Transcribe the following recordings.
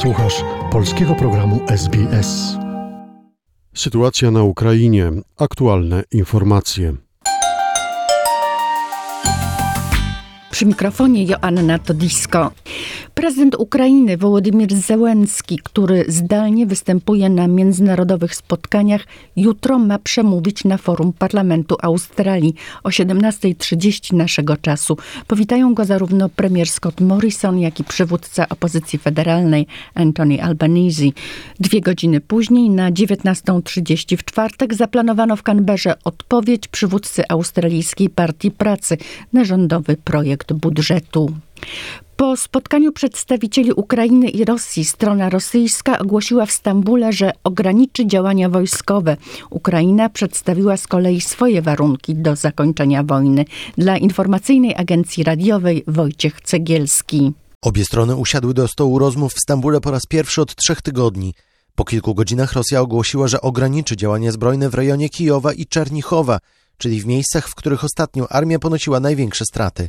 Słuchasz polskiego programu SBS. Sytuacja na Ukrainie. Aktualne informacje. Przy mikrofonie Joanna Todisko. Prezydent Ukrainy Wołodymyr Zełenski, który zdalnie występuje na międzynarodowych spotkaniach, jutro ma przemówić na forum Parlamentu Australii o 17.30 naszego czasu. Powitają go zarówno premier Scott Morrison, jak i przywódca opozycji federalnej Anthony Albanese. Dwie godziny później, na 19.30 w czwartek, zaplanowano w Canberrze odpowiedź przywódcy australijskiej Partii Pracy na rządowy projekt budżetu. Po spotkaniu przedstawicieli Ukrainy i Rosji strona rosyjska ogłosiła w Stambule, że ograniczy działania wojskowe. Ukraina przedstawiła z kolei swoje warunki do zakończenia wojny. Dla informacyjnej agencji radiowej Wojciech Cegielski. Obie strony usiadły do stołu rozmów w Stambule po raz pierwszy od trzech tygodni. Po kilku godzinach Rosja ogłosiła, że ograniczy działania zbrojne w rejonie Kijowa i Czernichowa, czyli w miejscach, w których ostatnio armia ponosiła największe straty.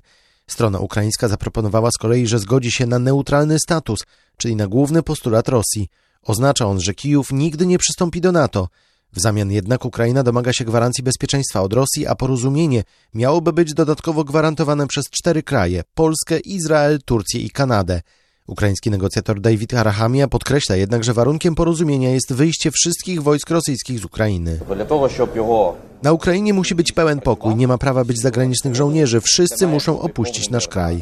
Strona ukraińska zaproponowała z kolei, że zgodzi się na neutralny status, czyli na główny postulat Rosji. Oznacza on, że Kijów nigdy nie przystąpi do NATO. W zamian jednak Ukraina domaga się gwarancji bezpieczeństwa od Rosji, a porozumienie miałoby być dodatkowo gwarantowane przez cztery kraje Polskę, Izrael, Turcję i Kanadę. Ukraiński negocjator David Arahamia podkreśla jednak, że warunkiem porozumienia jest wyjście wszystkich wojsk rosyjskich z Ukrainy. Na Ukrainie musi być pełen pokój, nie ma prawa być zagranicznych żołnierzy, wszyscy muszą opuścić nasz kraj.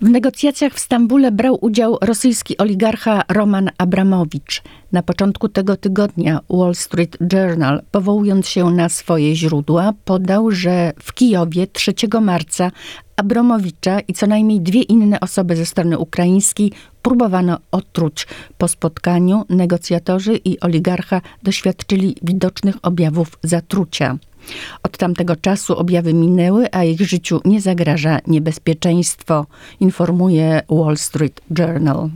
W negocjacjach w Stambule brał udział rosyjski oligarcha Roman Abramowicz. Na początku tego tygodnia Wall Street Journal, powołując się na swoje źródła, podał, że w Kijowie 3 marca Abramowicza i co najmniej dwie inne osoby ze strony ukraińskiej próbowano otruć. Po spotkaniu negocjatorzy i oligarcha doświadczyli widocznych objawów zatrucia. Od tamtego czasu objawy minęły, a ich życiu nie zagraża niebezpieczeństwo, informuje Wall Street Journal.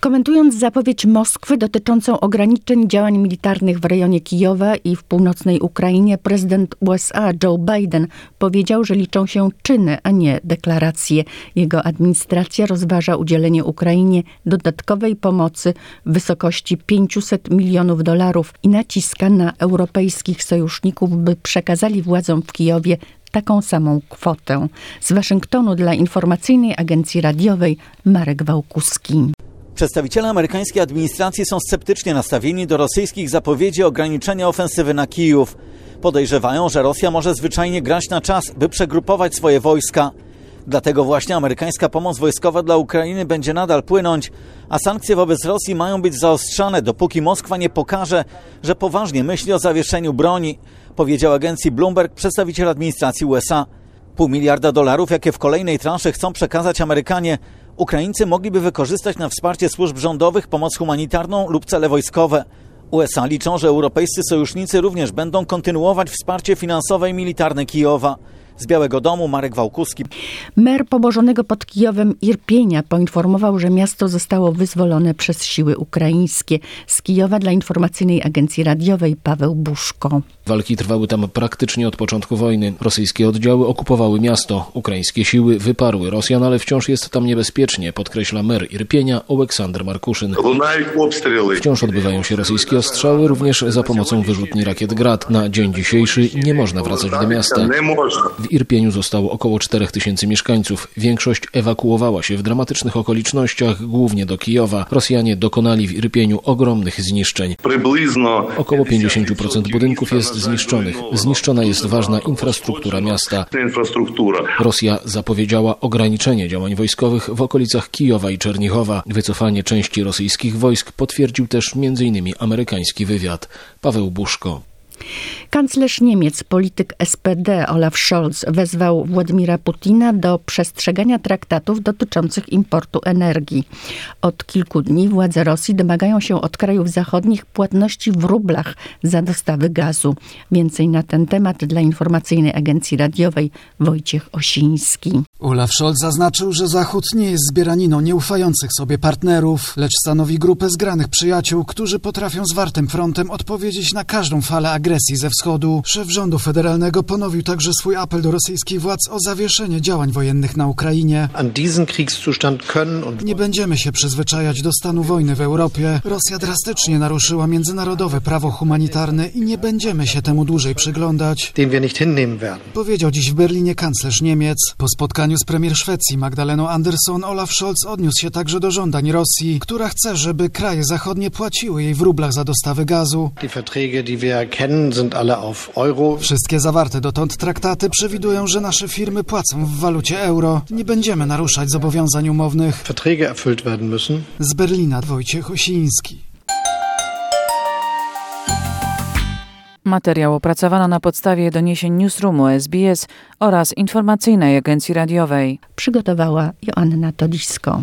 Komentując zapowiedź Moskwy dotyczącą ograniczeń działań militarnych w rejonie Kijowa i w północnej Ukrainie, prezydent USA Joe Biden powiedział, że liczą się czyny, a nie deklaracje. Jego administracja rozważa udzielenie Ukrainie dodatkowej pomocy w wysokości 500 milionów dolarów i naciska na europejskich sojuszników, by przekazali władzom w Kijowie taką samą kwotę. Z Waszyngtonu dla informacyjnej agencji radiowej Marek Wałkuski. Przedstawiciele amerykańskiej administracji są sceptycznie nastawieni do rosyjskich zapowiedzi ograniczenia ofensywy na Kijów. Podejrzewają, że Rosja może zwyczajnie grać na czas, by przegrupować swoje wojska. Dlatego właśnie amerykańska pomoc wojskowa dla Ukrainy będzie nadal płynąć, a sankcje wobec Rosji mają być zaostrzane, dopóki Moskwa nie pokaże, że poważnie myśli o zawieszeniu broni, powiedział agencji Bloomberg przedstawiciel administracji USA. Pół miliarda dolarów, jakie w kolejnej transzy chcą przekazać Amerykanie, Ukraińcy mogliby wykorzystać na wsparcie służb rządowych, pomoc humanitarną lub cele wojskowe. USA liczą, że europejscy sojusznicy również będą kontynuować wsparcie finansowe i militarne Kijowa. Z Białego Domu Marek Wałkuski. Mer położonego pod Kijowem Irpienia poinformował, że miasto zostało wyzwolone przez siły ukraińskie. Z Kijowa dla informacyjnej agencji radiowej Paweł Buszko. Walki trwały tam praktycznie od początku wojny. Rosyjskie oddziały okupowały miasto. Ukraińskie siły wyparły Rosjan, ale wciąż jest tam niebezpiecznie, podkreśla mer Irpienia Aleksander Markuszyn. Wciąż odbywają się rosyjskie ostrzały, również za pomocą wyrzutni rakiet Grad. Na dzień dzisiejszy nie można wracać do miasta. W Irpieniu zostało około 4000 mieszkańców. Większość ewakuowała się w dramatycznych okolicznościach, głównie do Kijowa. Rosjanie dokonali w Irpieniu ogromnych zniszczeń. Około 50% budynków jest zniszczonych. Zniszczona jest ważna infrastruktura miasta. Rosja zapowiedziała ograniczenie działań wojskowych w okolicach Kijowa i Czernichowa. Wycofanie części rosyjskich wojsk potwierdził też m.in. amerykański wywiad. Paweł Buszko. Kanclerz Niemiec, polityk SPD Olaf Scholz wezwał Władimira Putina do przestrzegania traktatów dotyczących importu energii. Od kilku dni władze Rosji domagają się od krajów zachodnich płatności w rublach za dostawy gazu. Więcej na ten temat dla informacyjnej agencji radiowej Wojciech Osiński. Olaf Scholz zaznaczył, że Zachód nie jest zbieraniną nieufających sobie partnerów, lecz stanowi grupę zgranych przyjaciół, którzy potrafią zwartym frontem odpowiedzieć na każdą falę agresji ze wschodu. Szef rządu federalnego ponowił także swój apel do rosyjskich władz o zawieszenie działań wojennych na Ukrainie. Nie będziemy się przyzwyczajać do stanu wojny w Europie. Rosja drastycznie naruszyła międzynarodowe prawo humanitarne i nie będziemy się temu dłużej przyglądać. Powiedział dziś w Berlinie kanclerz Niemiec. Po spotkaniu z premier Szwecji Magdaleną Andersson Olaf Scholz odniósł się także do żądań Rosji, która chce, żeby kraje zachodnie płaciły jej w rublach za dostawy gazu. Die Verträge, die wir kennen, sind alle auf Euro. Wszystkie zawarte dotąd traktaty przewidują, że nasze firmy płacą w walucie euro. Nie będziemy naruszać zobowiązań umownych. Verträge erfüllt werden müssen. Z Berlina Wojciech Osiński. Materiał opracowano na podstawie doniesień Newsroomu SBS oraz informacyjnej agencji radiowej. Przygotowała Joanna Todisko.